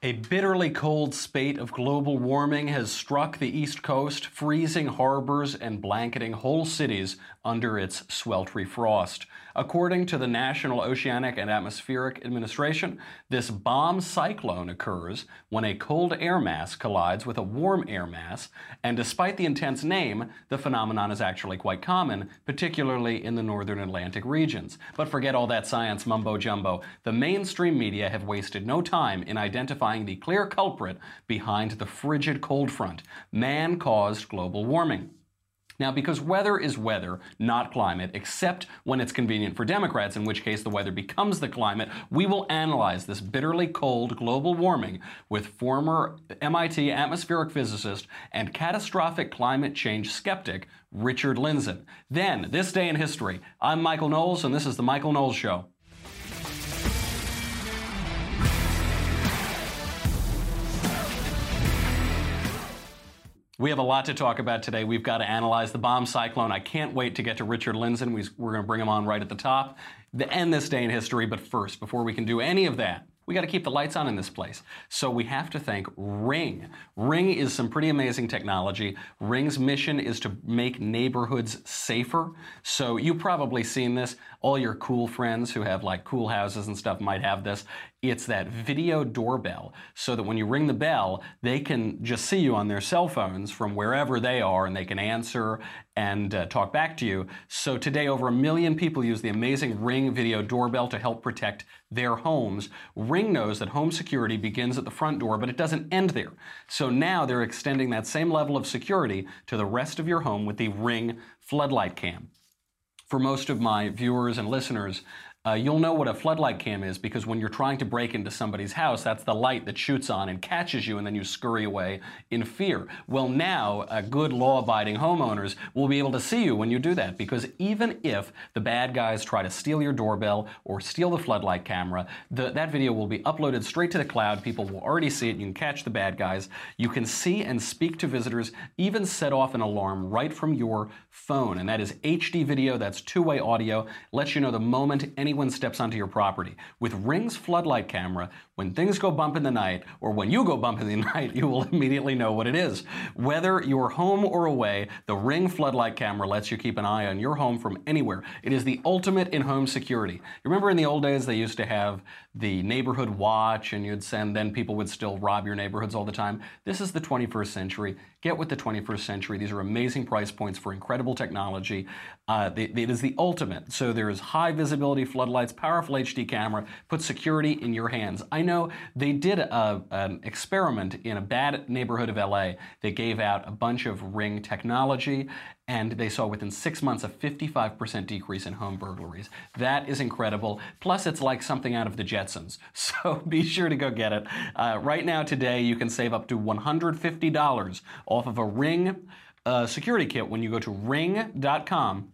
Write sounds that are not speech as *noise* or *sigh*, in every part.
A bitterly cold spate of global warming has struck the East Coast, freezing harbors and blanketing whole cities under its sweltry frost. According to the National Oceanic and Atmospheric Administration, this bomb cyclone occurs when a cold air mass collides with a warm air mass, and despite the intense name, the phenomenon is actually quite common, particularly in the northern Atlantic regions. But forget all that science mumbo jumbo. The mainstream media have wasted no time in identifying the clear culprit behind the frigid cold front man caused global warming. Now, because weather is weather, not climate, except when it's convenient for Democrats, in which case the weather becomes the climate, we will analyze this bitterly cold global warming with former MIT atmospheric physicist and catastrophic climate change skeptic Richard Lindzen. Then, this day in history, I'm Michael Knowles, and this is The Michael Knowles Show. We have a lot to talk about today. We've got to analyze the bomb cyclone. I can't wait to get to Richard Lindzen. We, are going to bring him on right at the top. The end this day in history. But first, before we can do any of that, we got to keep the lights on in this place. So we have to thank Ring. Ring is some pretty amazing technology. Ring's mission is to make neighborhoods safer. So you've probably seen this. All your cool friends who have like cool houses and stuff might have this. It's that video doorbell so that when you ring the bell, they can just see you on their cell phones from wherever they are and they can answer and uh, talk back to you. So today, over a million people use the amazing Ring video doorbell to help protect their homes. Ring knows that home security begins at the front door, but it doesn't end there. So now they're extending that same level of security to the rest of your home with the Ring floodlight cam. For most of my viewers and listeners, uh, you'll know what a floodlight cam is because when you're trying to break into somebody's house, that's the light that shoots on and catches you, and then you scurry away in fear. Well, now, uh, good law abiding homeowners will be able to see you when you do that because even if the bad guys try to steal your doorbell or steal the floodlight camera, the, that video will be uploaded straight to the cloud. People will already see it. You can catch the bad guys. You can see and speak to visitors, even set off an alarm right from your phone. And that is HD video, that's two way audio, lets you know the moment anyone anyone steps onto your property. With Ring's floodlight camera, when things go bump in the night, or when you go bump in the *laughs* night, you will immediately know what it is. Whether you're home or away, the Ring floodlight camera lets you keep an eye on your home from anywhere. It is the ultimate in home security. Remember in the old days, they used to have the neighborhood watch, and you'd send, then people would still rob your neighborhoods all the time. This is the 21st century. Get with the 21st century. These are amazing price points for incredible technology. Uh, it is the ultimate. So there's high visibility floodlights, powerful HD camera, put security in your hands. I know they did a, an experiment in a bad neighborhood of LA. They gave out a bunch of Ring technology, and they saw within six months a 55% decrease in home burglaries. That is incredible. Plus, it's like something out of the Jetsons. *laughs* So be sure to go get it. Uh, right now, today, you can save up to $150 off of a Ring uh, security kit when you go to ring.com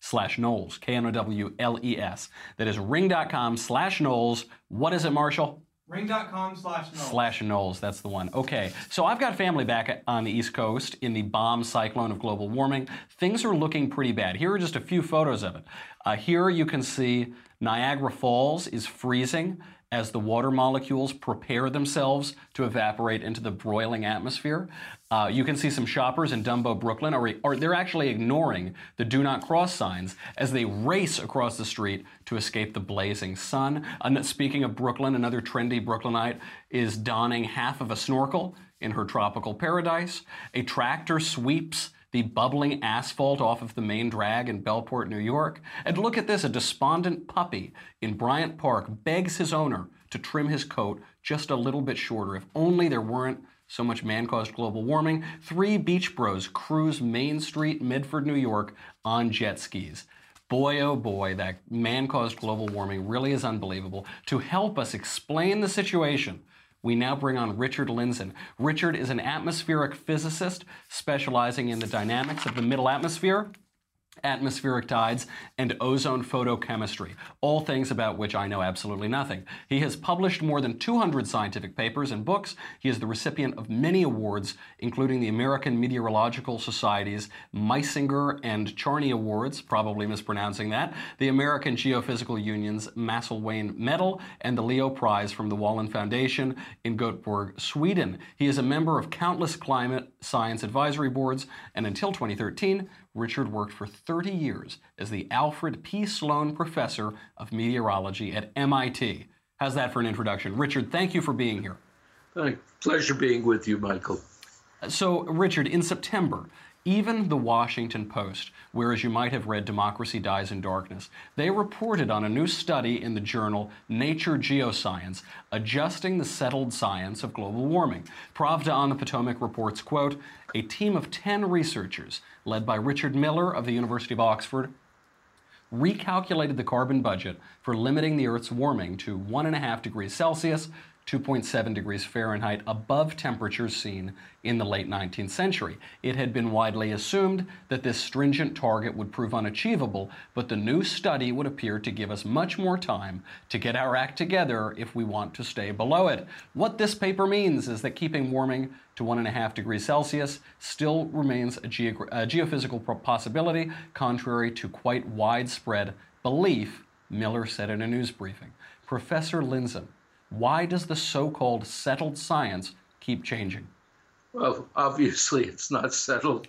slash Knowles, K-N-O-W-L-E-S. That is ring.com slash Knowles. What is it, Marshall? Ring.com slash Knowles. Slash Knowles, that's the one. Okay, so I've got family back on the East Coast in the bomb cyclone of global warming. Things are looking pretty bad. Here are just a few photos of it. Uh, here you can see Niagara Falls is freezing as the water molecules prepare themselves to evaporate into the broiling atmosphere. Uh, you can see some shoppers in Dumbo, Brooklyn, or, or they're actually ignoring the do not cross signs as they race across the street to escape the blazing sun. Uh, speaking of Brooklyn, another trendy Brooklynite is donning half of a snorkel in her tropical paradise. A tractor sweeps the bubbling asphalt off of the main drag in Bellport, New York. And look at this a despondent puppy in Bryant Park begs his owner to trim his coat just a little bit shorter. If only there weren't so much man caused global warming. Three beach bros cruise Main Street, Medford, New York on jet skis. Boy, oh boy, that man caused global warming really is unbelievable. To help us explain the situation, we now bring on Richard Lindzen. Richard is an atmospheric physicist specializing in the dynamics of the middle atmosphere. Atmospheric tides, and ozone photochemistry, all things about which I know absolutely nothing. He has published more than 200 scientific papers and books. He is the recipient of many awards, including the American Meteorological Society's Meisinger and Charney Awards, probably mispronouncing that, the American Geophysical Union's Macelwane Medal, and the Leo Prize from the Wallin Foundation in Göteborg, Sweden. He is a member of countless climate science advisory boards, and until 2013, Richard worked for 30 years as the Alfred P. Sloan Professor of Meteorology at MIT. How's that for an introduction? Richard, thank you for being here. Pleasure being with you, Michael. So, Richard, in September, even the Washington Post, where as you might have read Democracy Dies in Darkness, they reported on a new study in the journal Nature Geoscience adjusting the settled science of global warming. Pravda on the Potomac reports, quote, a team of 10 researchers led by Richard Millar of the University of Oxford recalculated the carbon budget for limiting the Earth's warming to 1.5 degrees Celsius 2.7 degrees Fahrenheit above temperatures seen in the late 19th century. It had been widely assumed that this stringent target would prove unachievable, but the new study would appear to give us much more time to get our act together if we want to stay below it. What this paper means is that keeping warming to 1.5 degrees Celsius still remains a, a geophysical possibility, contrary to quite widespread belief, Millar said in a news briefing. Professor Lindzen, why does the so called settled science keep changing? Well, obviously, it's not settled.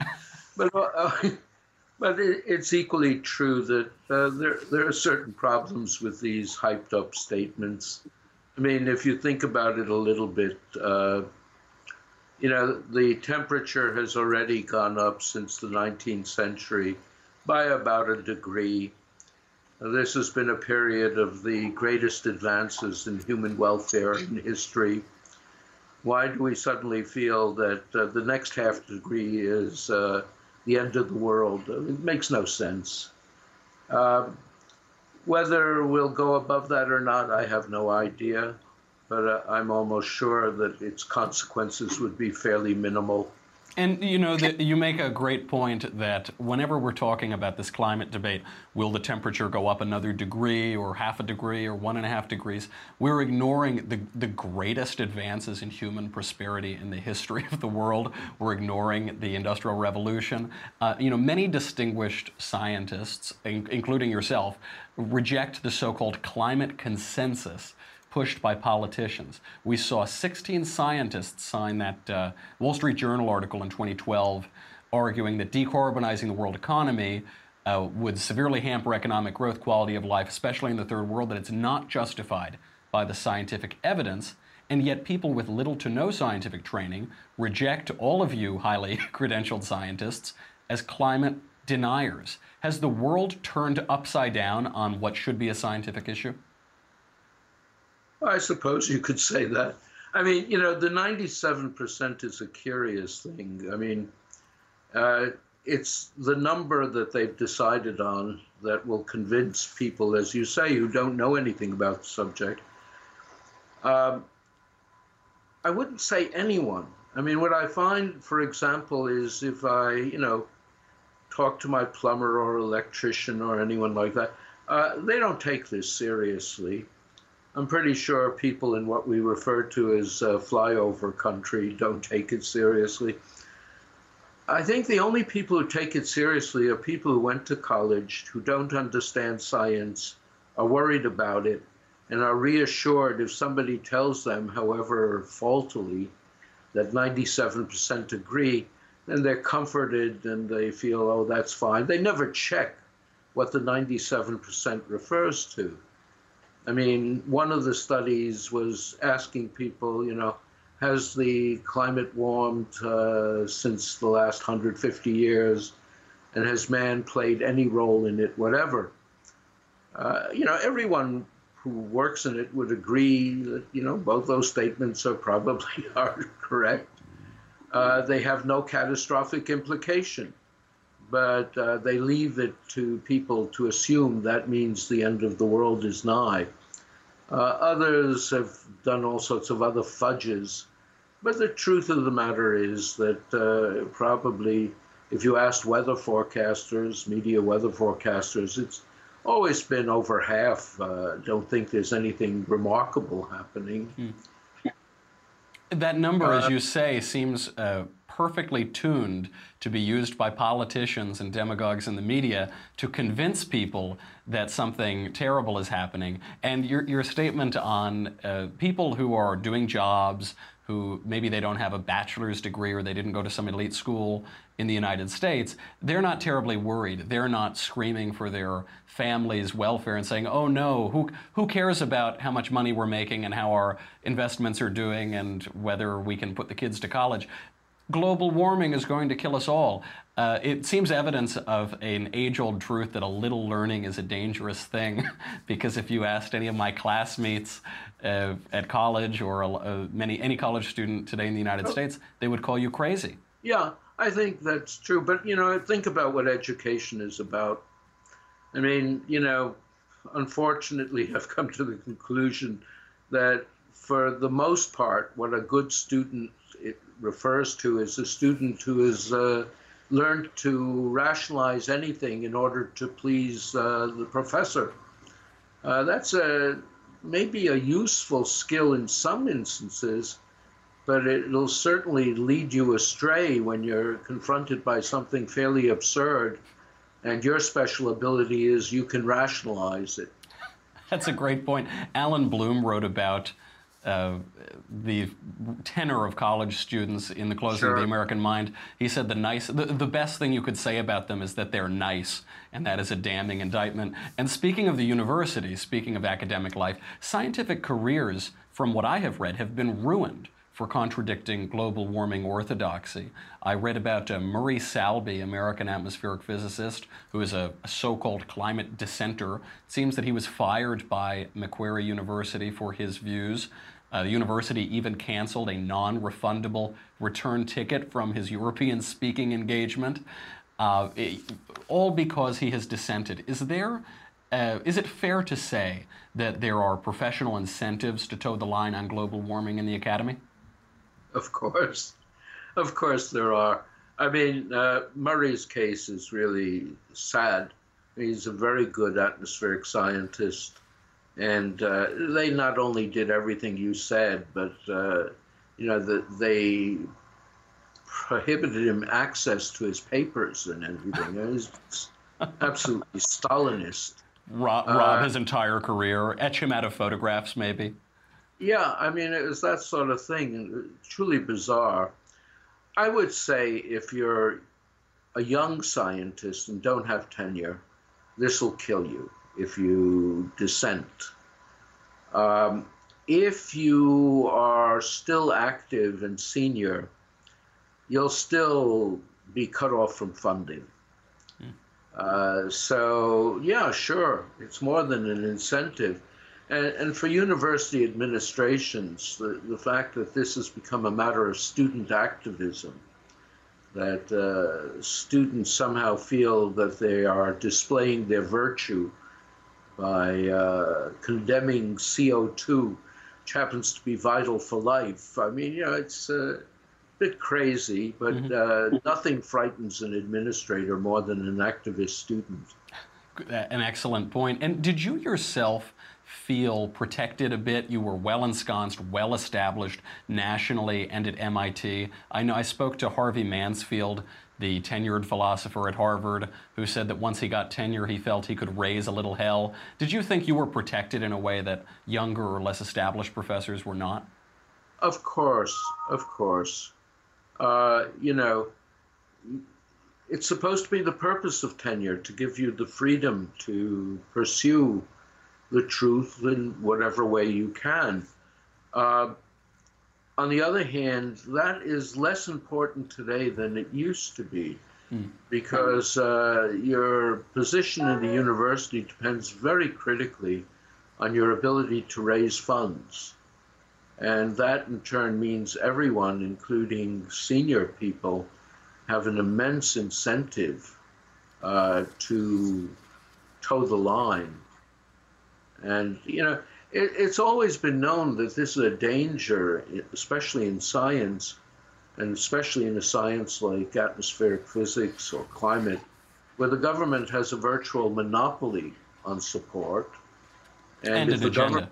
but uh, but it, it's equally true that uh, there, there are certain problems with these hyped up statements. I mean, if you think about it a little bit, uh, you know, the temperature has already gone up since the 19th century by about a degree. This has been a period of the greatest advances in human welfare in history. Why do we suddenly feel that uh, the next half degree is uh, the end of the world? It makes no sense. Uh, whether we'll go above that or not, I have no idea, but uh, I'm almost sure that its consequences would be fairly minimal. And you know, the, you make a great point that whenever we're talking about this climate debate, will the temperature go up another degree or half a degree or one and a half degrees? We're ignoring the, the greatest advances in human prosperity in the history of the world. We're ignoring the Industrial Revolution. Uh, you know, many distinguished scientists, in, including yourself, reject the so called climate consensus pushed by politicians. We saw 16 scientists sign that uh, Wall Street Journal article in 2012 arguing that decarbonizing the world economy uh, would severely hamper economic growth, quality of life, especially in the third world, that it's not justified by the scientific evidence. And yet, people with little to no scientific training reject all of you highly *laughs* credentialed scientists as climate deniers. Has the world turned upside down on what should be a scientific issue? I suppose you could say that. I mean, you know, the 97% is a curious thing. I mean, uh, it's the number that they've decided on that will convince people, as you say, who don't know anything about the subject. Um, I wouldn't say anyone. I mean, what I find, for example, is if I, you know, talk to my plumber or electrician or anyone like that, uh, they don't take this seriously. I'm pretty sure people in what we refer to as uh, flyover country don't take it seriously. I think the only people who take it seriously are people who went to college, who don't understand science, are worried about it, and are reassured if somebody tells them, however faultily, that 97% agree, then they're comforted and they feel, oh, that's fine. They never check what the 97% refers to. I mean, one of the studies was asking people, you know, has the climate warmed uh, since the last 150 years? And has man played any role in it, whatever? Uh, you know, everyone who works in it would agree that, you know, both those statements are probably *laughs* are correct. Uh, they have no catastrophic implication, but uh, they leave it to people to assume that means the end of the world is nigh. Uh, others have done all sorts of other fudges. But the truth of the matter is that uh, probably if you asked weather forecasters, media weather forecasters, it's always been over half. Uh, don't think there's anything remarkable happening. Hmm. That number, uh, as you say, seems uh, perfectly tuned to be used by politicians and demagogues in the media to convince people that something terrible is happening. And your, your statement on uh, people who are doing jobs, who maybe they don't have a bachelor's degree or they didn't go to some elite school in the United States, they're not terribly worried. They're not screaming for their family's welfare and saying, oh no, who, who cares about how much money we're making and how our investments are doing and whether we can put the kids to college? Global warming is going to kill us all. Uh, it seems evidence of an age old truth that a little learning is a dangerous thing. *laughs* because if you asked any of my classmates uh, at college or uh, many, any college student today in the United oh. States, they would call you crazy. Yeah, I think that's true. But, you know, think about what education is about. I mean, you know, unfortunately, *laughs* I've come to the conclusion that for the most part, what a good student refers to as a student who has uh, learned to rationalize anything in order to please uh, the professor. Uh, that's a maybe a useful skill in some instances, but it'll certainly lead you astray when you're confronted by something fairly absurd, and your special ability is you can rationalize it. That's a great point. Allan Bloom wrote about uh, the tenor of college students in the closing sure. of the American Mind. He said the nice, the, the best thing you could say about them is that they're nice, and that is a damning indictment. And speaking of the university, speaking of academic life, scientific careers, from what I have read, have been ruined for contradicting global warming orthodoxy. I read about uh, Murray Salby, American atmospheric physicist, who is a, a so called climate dissenter. It seems that he was fired by Macquarie University for his views. Uh, the university even canceled a non refundable return ticket from his European speaking engagement, uh, it, all because he has dissented. Is there uh, is it fair to say that there are professional incentives to toe the line on global warming in the academy? *laughs* Of course, of course there are. I mean, uh, Murray's case is really sad. He's a very good atmospheric scientist, and uh, they not only did everything you said, but uh, you know that they prohibited him access to his papers and everything. It was *laughs* absolutely Stalinist. Rob, rob uh, his entire career, etch him out of photographs, maybe. Yeah, I mean, it was that sort of thing, truly bizarre. I would say if you're a young scientist and don't have tenure, this will kill you if you dissent. Um, if you are still active and senior, you'll still be cut off from funding. Hmm. Uh, so, yeah, sure, it's more than an incentive. And, and for university administrations, the, the fact that this has become a matter of student activism, that uh, students somehow feel that they are displaying their virtue by uh, condemning CO2, which happens to be vital for life. I mean, you know, it's a bit crazy, but mm-hmm. uh, nothing frightens an administrator more than an activist student. An excellent point. And did you yourself feel protected a bit. You were well ensconced, well established nationally and at MIT. I know I spoke to Harvey Mansfield, the tenured philosopher at Harvard, who said that once he got tenure, he felt he could raise a little hell. Did you think you were protected in a way that younger or less established professors were not? Of course, of course. Uh, you know, it's supposed to be the purpose of tenure to give you the freedom to pursue the truth in whatever way you can. Uh, on the other hand, that is less important today than it used to be mm. because uh, your position in the university depends very critically on your ability to raise funds. And that in turn means everyone, including senior people, have an immense incentive uh, to toe the line and, you know, it, it's always been known that this is a danger, especially in science, and especially in a science like atmospheric physics or climate, where the government has a virtual monopoly on support. And, and an agenda.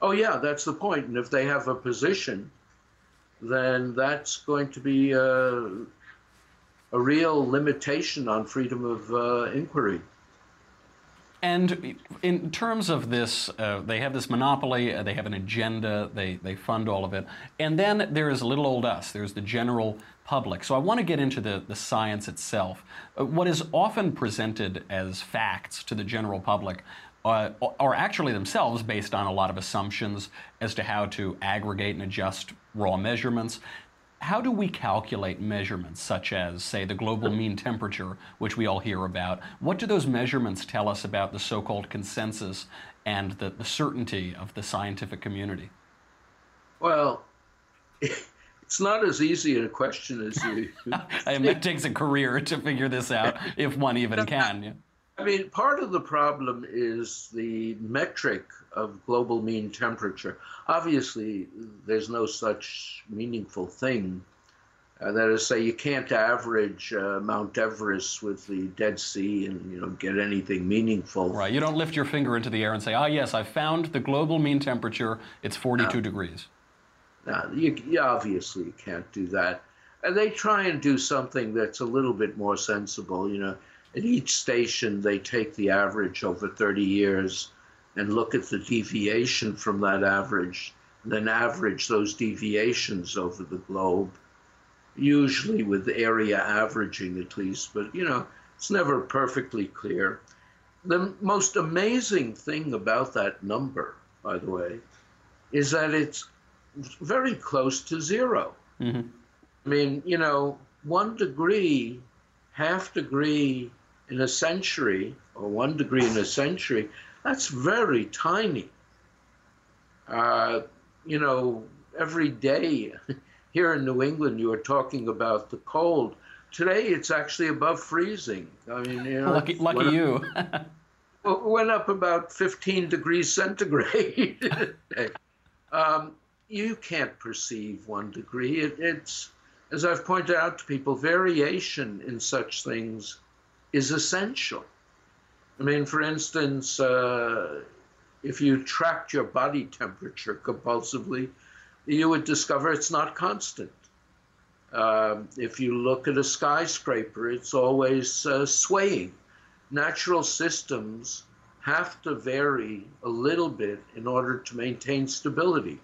Oh, yeah, that's the point. And if they have a position, then that's going to be a, a real limitation on freedom of uh, inquiry. And in terms of this, uh, they have this monopoly, uh, they have an agenda, they, they fund all of it. And then there is little old us, there's the general public. So I want to get into the, the science itself. Uh, what is often presented as facts to the general public uh, are actually themselves based on a lot of assumptions as to how to aggregate and adjust raw measurements. How do we calculate measurements such as, say, the global mean temperature, which we all hear about? What do those measurements tell us about the so called consensus and the, the certainty of the scientific community? Well, *laughs* it's not as easy a question as you. *laughs* I mean, it takes a career to figure this out, if one even can. Yeah. I mean, part of the problem is the metric of global mean temperature. Obviously, there's no such meaningful thing. Uh, that is, say, you can't average uh, Mount Everest with the Dead Sea and you know get anything meaningful. Right. You don't lift your finger into the air and say, "Ah, yes, I found the global mean temperature. It's 42 no. degrees." No, you, you obviously can't do that. And they try and do something that's a little bit more sensible. You know, at each station, they take the average over 30 years and look at the deviation from that average, then average those deviations over the globe, usually with area averaging at least, but you know, it's never perfectly clear. The most amazing thing about that number, by the way, is that it's very close to 0 mm-hmm. I mean, you know, one degree, half degree in a century, or one degree in a century, that's very tiny. Uh, you know, every day *laughs* here in New England, you are talking about the cold. Today, it's actually above freezing. I mean, you know, lucky, lucky went you. *laughs* up, went up about 15 degrees centigrade. *laughs* um, you can't perceive one degree. It, it's, as I've pointed out to people, variation in such things is essential. I mean, for instance, uh, if you tracked your body temperature compulsively, you would discover it's not constant. Uh, if you look at a skyscraper, it's always uh, swaying. Natural systems have to vary a little bit in order to maintain stability.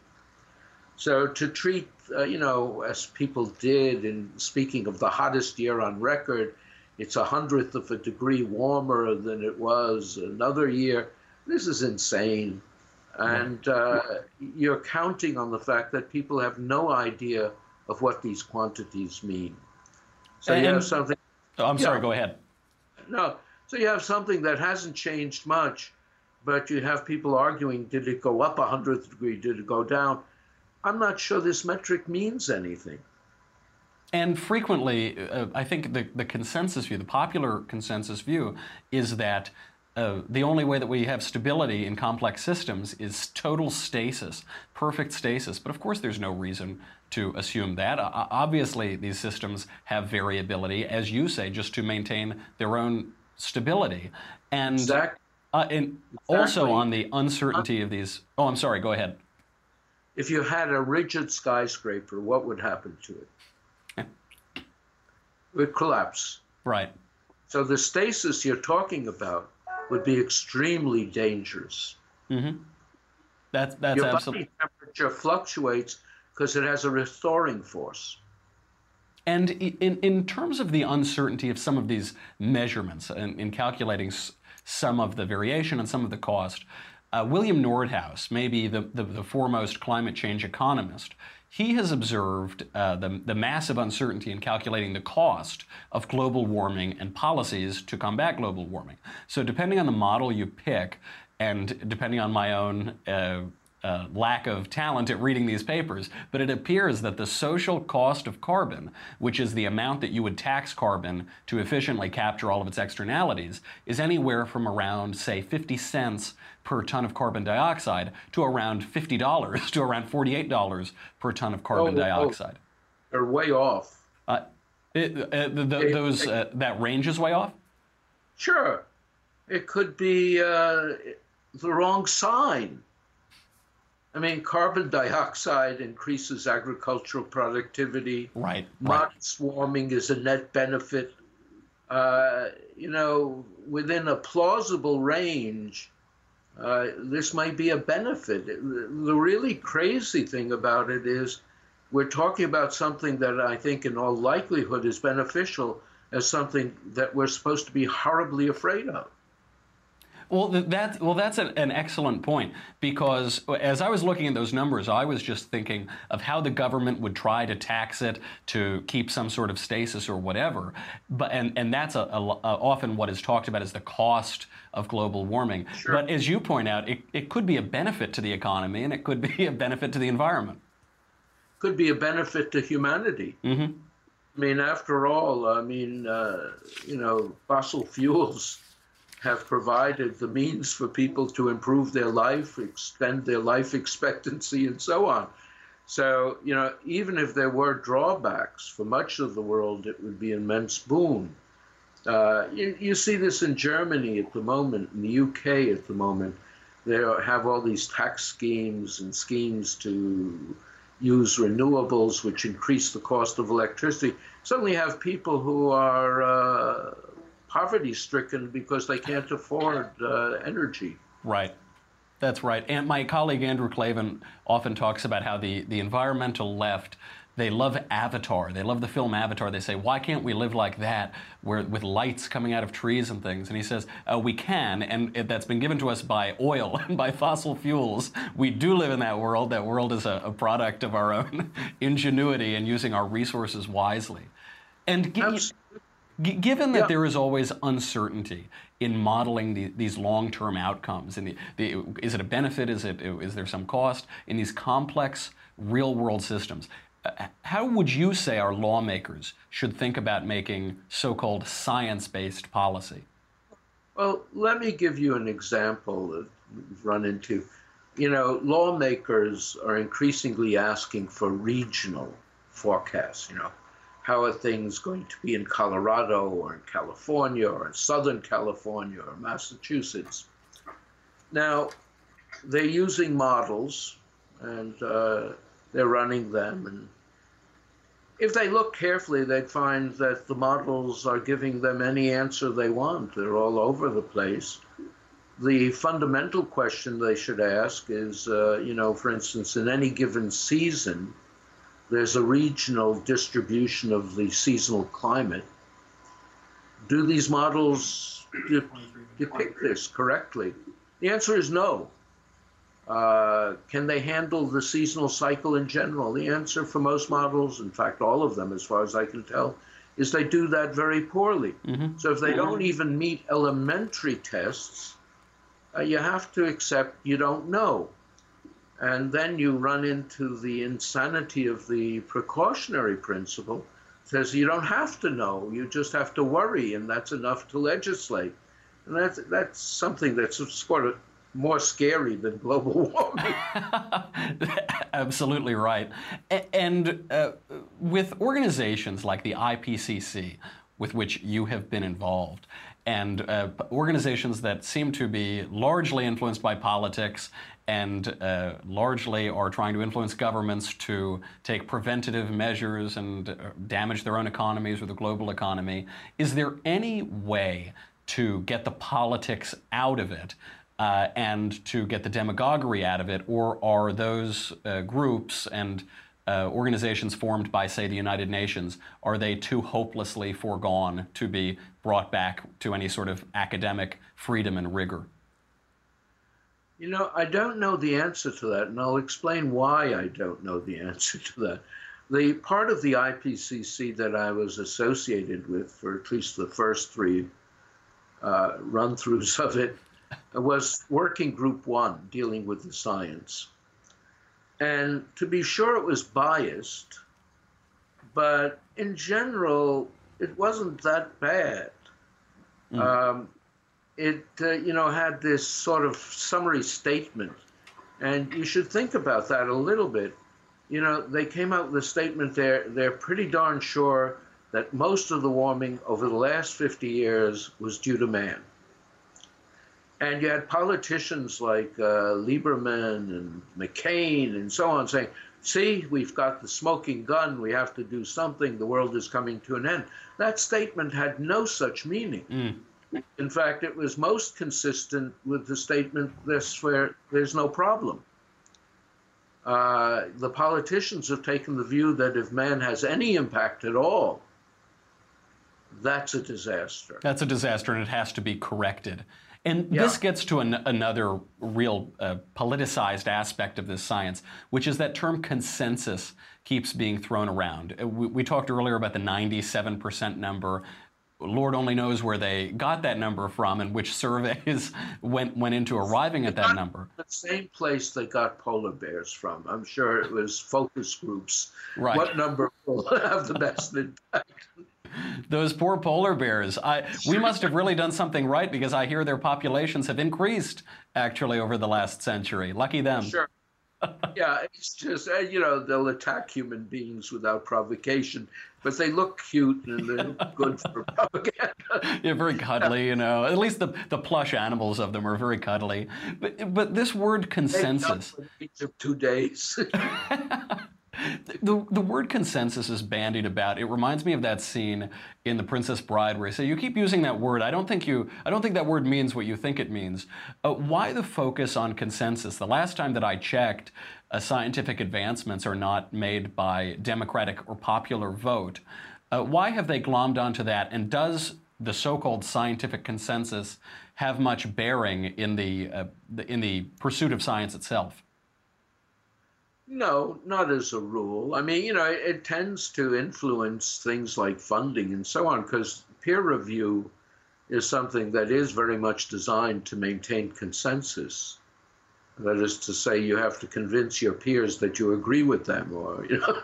So to treat, uh, you know, as people did in speaking of the hottest year on record, it's a hundredth of a degree warmer than it was another year. This is insane. And uh, you're counting on the fact that people have no idea of what these quantities mean. So and, you have something. Oh, I'm sorry, go ahead. No. So you have something that hasn't changed much, but you have people arguing did it go up a hundredth degree? Did it go down? I'm not sure this metric means anything. And frequently, uh, I think the, the consensus view, the popular consensus view, is that uh, the only way that we have stability in complex systems is total stasis, perfect stasis. But of course, there's no reason to assume that. Uh, obviously, these systems have variability, as you say, just to maintain their own stability. And, exactly. uh, and exactly. also on the uncertainty of these. Oh, I'm sorry, go ahead. If you had a rigid skyscraper, what would happen to it? Would collapse. Right. So the stasis you're talking about would be extremely dangerous. Mm-hmm. That's that's Your absolutely. body temperature fluctuates because it has a restoring force. And in, in terms of the uncertainty of some of these measurements in, in calculating some of the variation and some of the cost, uh, William Nordhaus, maybe the, the, the, foremost climate change economist, he has observed uh, the, the massive uncertainty in calculating the cost of global warming and policies to combat global warming. So, depending on the model you pick, and depending on my own uh, uh, lack of talent at reading these papers, but it appears that the social cost of carbon, which is the amount that you would tax carbon to efficiently capture all of its externalities, is anywhere from around, say, 50 cents per ton of carbon dioxide to around $50 *laughs* to around $48 per ton of carbon oh, oh. dioxide. are way off. Uh, it, uh, the, the, those uh, that range is way off. Sure, it could be uh, the wrong sign. I mean, carbon dioxide increases agricultural productivity. Right. Modest right. warming is a net benefit. Uh, you know, within a plausible range, uh, this might be a benefit. The really crazy thing about it is we're talking about something that I think, in all likelihood, is beneficial as something that we're supposed to be horribly afraid of. Well, that well, that's an, an, excellent point because as I was looking at those numbers, I was just thinking of how the government would try to tax it to keep some sort of stasis or whatever. But and and that's a, a, a often what is talked about as the cost of global warming. Sure. But as you point out, it, it could be a benefit to the economy and it could be a benefit to the environment. Could be a benefit to humanity. Mm-hmm. I mean, after all, I mean, uh, you know, fossil fuels have provided the means for people to improve their life, extend their life expectancy, and so on. So, you know, even if there were drawbacks for much of the world, it would be an immense boon. Uh, you, you, see this in Germany at the moment, in the UK at the moment. They have all these tax schemes and schemes to use renewables, which increase the cost of electricity. Suddenly, have people who are uh, poverty stricken because they can't afford uh, energy. Right. That's right. And my colleague Andrew Klavan often talks about how the, the environmental left they love Avatar. They love the film Avatar. They say, why can't we live like that, where with lights coming out of trees and things? And he says, uh, we can, and that's been given to us by oil *laughs* and by fossil fuels. We do live in that world. That world is a, a product of our own *laughs* ingenuity and using our resources wisely. And G- given that yeah. there is always uncertainty in modeling the, these long-term outcomes, and the, the, is it a benefit? Is it is there some cost in these complex real-world systems? Uh, how would you say our lawmakers should think about making so-called science-based policy? Well, let me give you an example that we've run into. You know, lawmakers are increasingly asking for regional forecasts. You know, how are things going to be in Colorado or in California or in Southern California or Massachusetts. Now, they're using models and uh, they're running them. And if they look carefully, they'd find that the models are giving them any answer they want. They're all over the place. The fundamental question they should ask is, uh, you know, for instance, in any given season, there's a regional distribution of the seasonal climate. Do these models de- depict this correctly? The answer is no. Uh, can they handle the seasonal cycle in general? The answer for most models, in fact, all of them, as far as I can tell, is they do that very poorly. Mm-hmm. So if they don't even meet elementary tests, uh, you have to accept you don't know. And then you run into the insanity of the precautionary principle. It says you don't have to know, you just have to worry, and that's enough to legislate. And that's, that's something that's sort of more scary than global *laughs* warming. *laughs* Absolutely right. And uh, with organizations like the IPCC, with which you have been involved, and uh, organizations that seem to be largely influenced by politics and uh, largely are trying to influence governments to take preventative measures and uh, damage their own economies or the global economy. Is there any way to get the politics out of it uh, and to get the demagoguery out of it, or are those uh, groups and uh, organizations formed by, say, the United Nations, are they too hopelessly foregone to be brought back to any sort of academic freedom and rigor? You know, I don't know the answer to that, and I'll explain why I don't know the answer to that. The part of the IPCC that I was associated with for at least the first three uh, run throughs of it was Working Group One, dealing with the science. And to be sure, it was biased, but in general, it wasn't that bad. Mm. Um, it, uh, you know, had this sort of summary statement, and you should think about that a little bit. you know, they came out with a statement there. They're pretty darn sure that most of the warming over the last 50 years was due to man. And you had politicians like uh, Lieberman and McCain and so on saying, see, we've got the smoking gun, we have to do something, the world is coming to an end. That statement had no such meaning. Mm. In fact, it was most consistent with the statement this where there's no problem. Uh, the politicians have taken the view that if man has any impact at all, that's a disaster. That's a disaster, and it has to be corrected. And yeah. this gets to an, another real uh, politicized aspect of this science, which is that term consensus keeps being thrown around. Uh, we, we talked earlier about the 97% number. Lord only knows where they got that number from and which surveys *laughs* went went into arriving at that number. The same place they got polar bears from. I'm sure it was focus groups. Right. What number will *laughs* have the best impact? Those poor polar bears. I, we must have really done something right because I hear their populations have increased actually over the last century. Lucky them. Sure. yeah, it's just uh, you know they'll attack human beings without provocation, but they look cute and they're good for *laughs* propaganda. Yeah, very cuddly, you know. At least the, the plush animals of them are very cuddly. But but this word consensus. Each of two days. *laughs* The, the word consensus is bandied about. It reminds me of that scene in The Princess Bride where they say, "You keep using that word. I don't think you. I don't think that word means what you think it means." Uh, why the focus on consensus? The last time that I checked, uh, scientific advancements are not made by democratic or popular vote. Uh, why have they glommed onto that? And does the so-called scientific consensus have much bearing in the, uh, the in the pursuit of science itself? No, not as a rule. I mean, you know, it, it tends to influence things like funding and so on because peer review is something that is very much designed to maintain consensus. That is to say, you have to convince your peers that you agree with them, or *laughs* you know.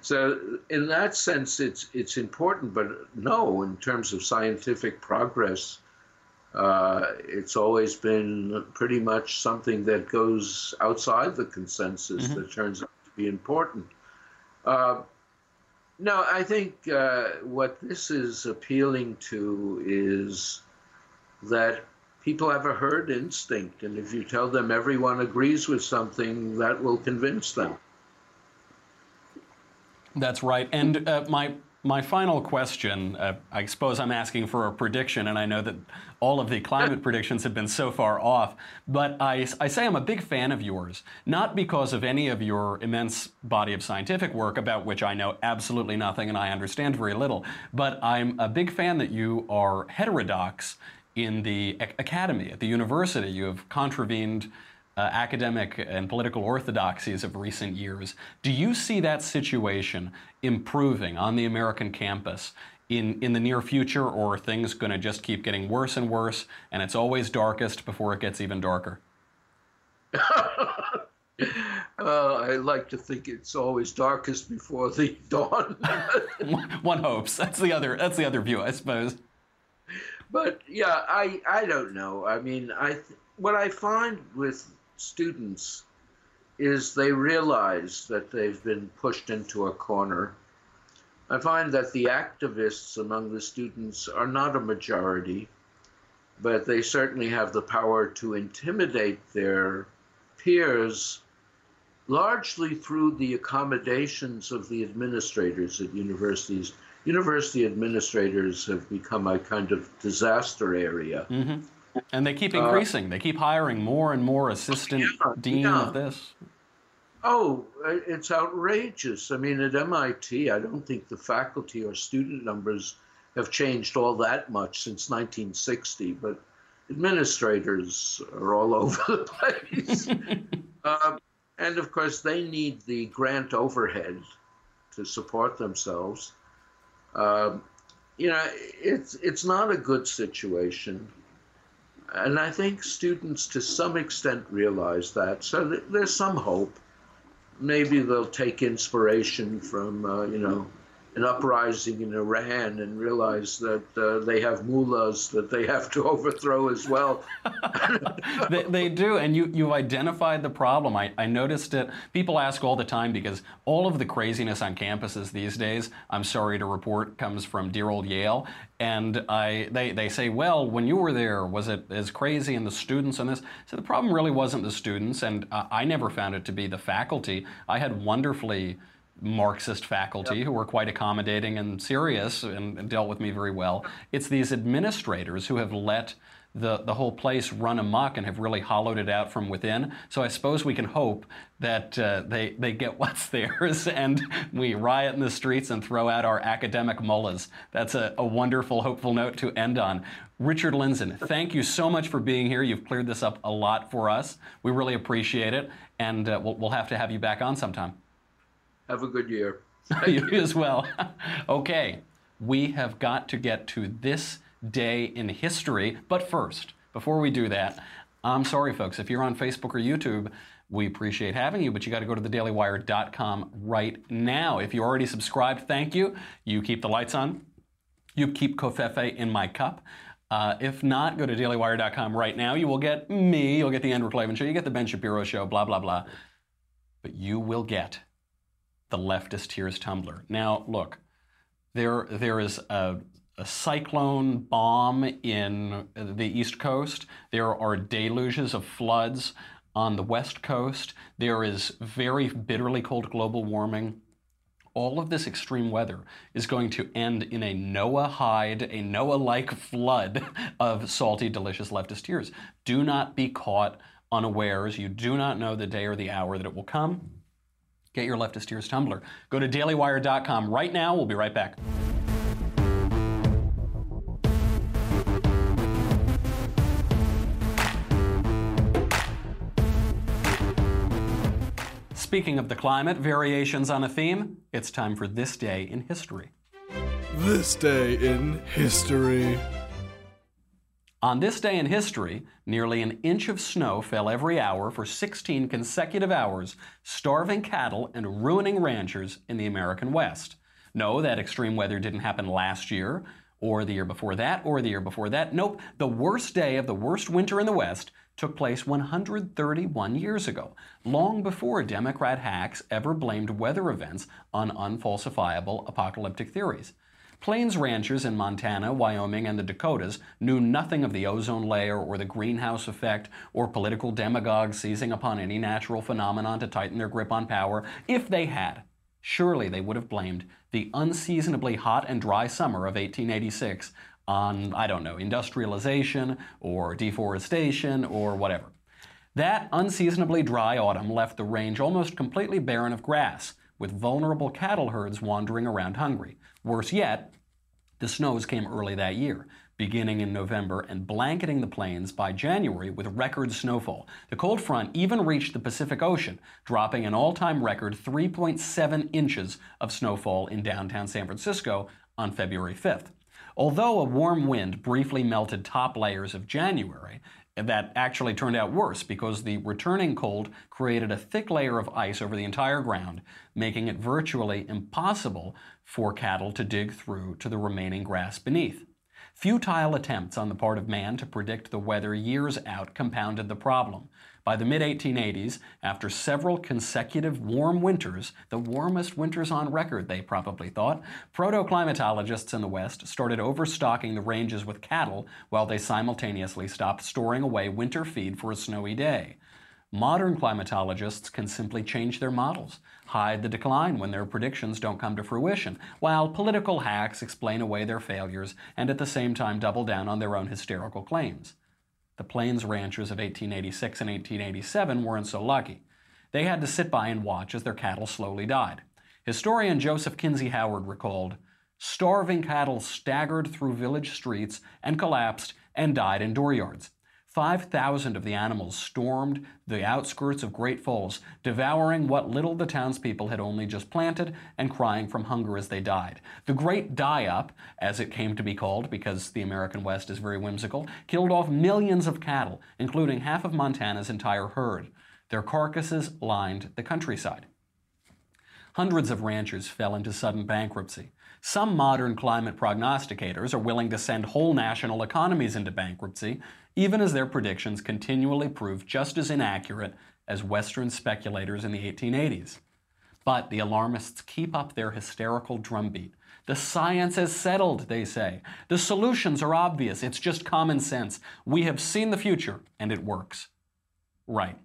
so, in that sense, it's it's important. But no, in terms of scientific progress, uh, it's always been pretty much something that goes outside the consensus mm-hmm. that turns out to be important. Uh, no, I think uh, what this is appealing to is that people have a herd instinct, and if you tell them everyone agrees with something, that will convince them. That's right. And uh, my my final question uh, I suppose I'm asking for a prediction, and I know that all of the climate *laughs* predictions have been so far off, but I, I say I'm a big fan of yours, not because of any of your immense body of scientific work about which I know absolutely nothing and I understand very little, but I'm a big fan that you are heterodox in the academy, at the university. You have contravened uh, academic and political orthodoxies of recent years. Do you see that situation improving on the American campus in, in the near future, or are things going to just keep getting worse and worse, and it's always darkest before it gets even darker? *laughs* uh, I like to think it's always darkest before the *laughs* dawn. *laughs* One hopes. That's the other. That's the other view, I suppose. But yeah, I I don't know. I mean, I what I find with students is they realize that they've been pushed into a corner. I find that the activists among the students are not a majority, but they certainly have the power to intimidate their peers largely through the accommodations of the administrators at universities. University administrators have become a kind of disaster area. Mm-hmm. And they keep uh, increasing. Uh, they keep hiring more and more assistant yeah, dean yeah. of this. Oh, it's outrageous. I mean, at MIT, I don't think the faculty or student numbers have changed all that much since 1960, but administrators are all *laughs* over the place. uh, *laughs* and of course, they need the grant overhead to support themselves. Um, you know, it's it's not a good situation and I think students to some extent realize that. So th- there's some hope. Maybe they'll take inspiration from, uh, you know, an uprising in Iran and realize that uh, they have mullahs that they have to *laughs* overthrow as well. *laughs* they, they, do, and you, you've identified the problem. I, I noticed it. People ask all the time because all of the craziness on campuses these days, I'm sorry to report, comes from dear old Yale. And I, they, they say, well, when you were there, was it as crazy and the students and this? So the problem really wasn't the students, and uh, I never found it to be the faculty. I had wonderfully Marxist faculty yep. who were quite accommodating and serious and, and, dealt with me very well. It's these administrators who have let the, the whole place run amok and have really hollowed it out from within. So I suppose we can hope that uh, they, they get *laughs* what's theirs and we riot in the streets and throw out our academic mullahs. That's a, a wonderful, hopeful note to end on. Richard Lindzen, thank you so much for being here. You've cleared this up a lot for us. We really appreciate it, and uh, we'll, we'll have to have you back on sometime. Have a good year. *laughs* you as well. *laughs* okay, we have got to get to this day in history. But first, before we do that, I'm sorry, folks, if you're on Facebook or YouTube, we appreciate having you, but you got to go to thedailywire.com right now. If you already subscribed, thank you. You keep the lights on. You keep Covfefe in my cup. Uh, if not, go to dailywire.com right now. You will get me, you'll get the Andrew Klavan Show, you get the Ben Shapiro Show, blah, blah, blah. But you will get the leftist tears tumbler. Now, look, there, there is a, a cyclone bomb in the East Coast. There are deluges of floods on the West Coast. There is very bitterly cold global warming. All of this extreme weather is going to end in a Noah-hide, a Noah-like flood of salty, delicious leftist tears. Do not be caught unawares. You do not know the day or the hour that it will come. Get your leftist ears tumbler. Go to dailywire.com right now. We'll be right back. Speaking of the climate, variations on a theme, it's time for This Day in History. This Day in History. On this day in history, nearly an inch of snow fell every hour for 16 consecutive hours, starving cattle and ruining ranchers in the American West. No, that extreme weather didn't happen last year, or the year before that, or the year before that. Nope, the worst day of the worst winter in the West took place 131 years ago, long before Democrat hacks ever blamed weather events on unfalsifiable apocalyptic theories. Plains ranchers in Montana, Wyoming, and the Dakotas knew nothing of the ozone layer or the greenhouse effect or political demagogues seizing upon any natural phenomenon to tighten their grip on power. If they had, surely they would have blamed the unseasonably hot and dry summer of 1886 on, I don't know, industrialization or deforestation or whatever. That unseasonably dry autumn left the range almost completely barren of grass, with vulnerable cattle herds wandering around hungry. Worse yet, the snows came early that year, beginning in November and blanketing the plains by January with record snowfall. The cold front even reached the Pacific Ocean, dropping an all time record 3.7 inches of snowfall in downtown San Francisco on February 5th. Although a warm wind briefly melted top layers of January, that actually turned out worse because the returning cold created a thick layer of ice over the entire ground, making it virtually impossible for cattle to dig through to the remaining grass beneath. Futile attempts on the part of man to predict the weather years out compounded the problem. By the mid 1880s, after several consecutive warm winters, the warmest winters on record, they probably thought, proto-climatologists in the West started overstocking the ranges with cattle while they simultaneously stopped storing away winter feed for a snowy day. Modern climatologists can simply change their models, hide the decline when their predictions don't come to fruition, while political hacks explain away their failures and at the same time double down on their own hysterical claims. The Plains ranchers of 1886 and 1887 weren't so lucky. They had to sit by and watch as their cattle slowly died. Historian Joseph Kinsey Howard recalled starving cattle staggered through village streets and collapsed and died in dooryards. 5,000 of the animals stormed the outskirts of Great Falls, devouring what little the townspeople had only just planted and crying from hunger as they died. The Great Die Up, as it came to be called because the American West is very whimsical, killed off millions of cattle, including half of Montana's entire herd. Their carcasses lined the countryside. Hundreds of ranchers fell into sudden bankruptcy. Some modern climate prognosticators are willing to send whole national economies into bankruptcy, even as their predictions continually prove just as inaccurate as Western speculators in the 1880s. But the alarmists keep up their hysterical drumbeat. The science is settled, they say. The solutions are obvious. It's just common sense. We have seen the future, and it works. Right.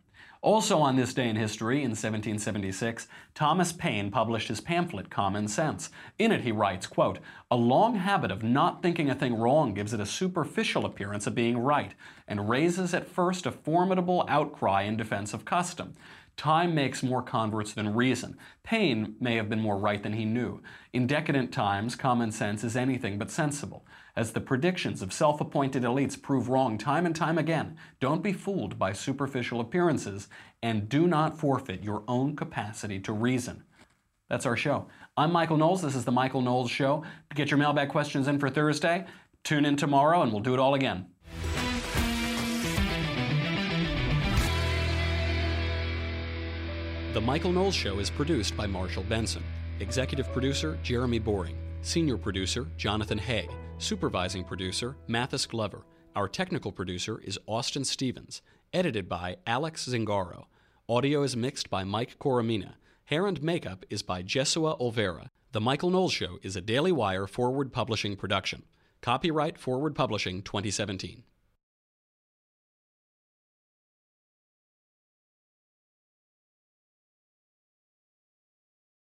Also on this day in history, in 1776, Thomas Paine published his pamphlet Common Sense. In it he writes, quote, "A long habit of not thinking a thing wrong gives it a superficial appearance of being right and raises at first a formidable outcry in defense of custom. Time makes more converts than reason. Paine may have been more right than he knew. In decadent times, common sense is anything but sensible. As the predictions of self appointed elites prove wrong time and time again, don't be fooled by superficial appearances and do not forfeit your own capacity to reason. That's our show. I'm Michael Knowles. This is The Michael Knowles Show. Get your mailbag questions in for Thursday, tune in tomorrow and we'll do it all again. The Michael Knowles Show is produced by Marshall Benson. Executive producer Jeremy Boring. Senior producer Jonathan Hay. Supervising producer Mathis Glover. Our technical producer is Austin Stevens. Edited by Alex Zingaro. Audio is mixed by Mike Coromina. Hair and makeup is by Jesua Olvera. The Michael Knowles Show is a Daily Wire forward publishing production. Copyright Forward Publishing 2017.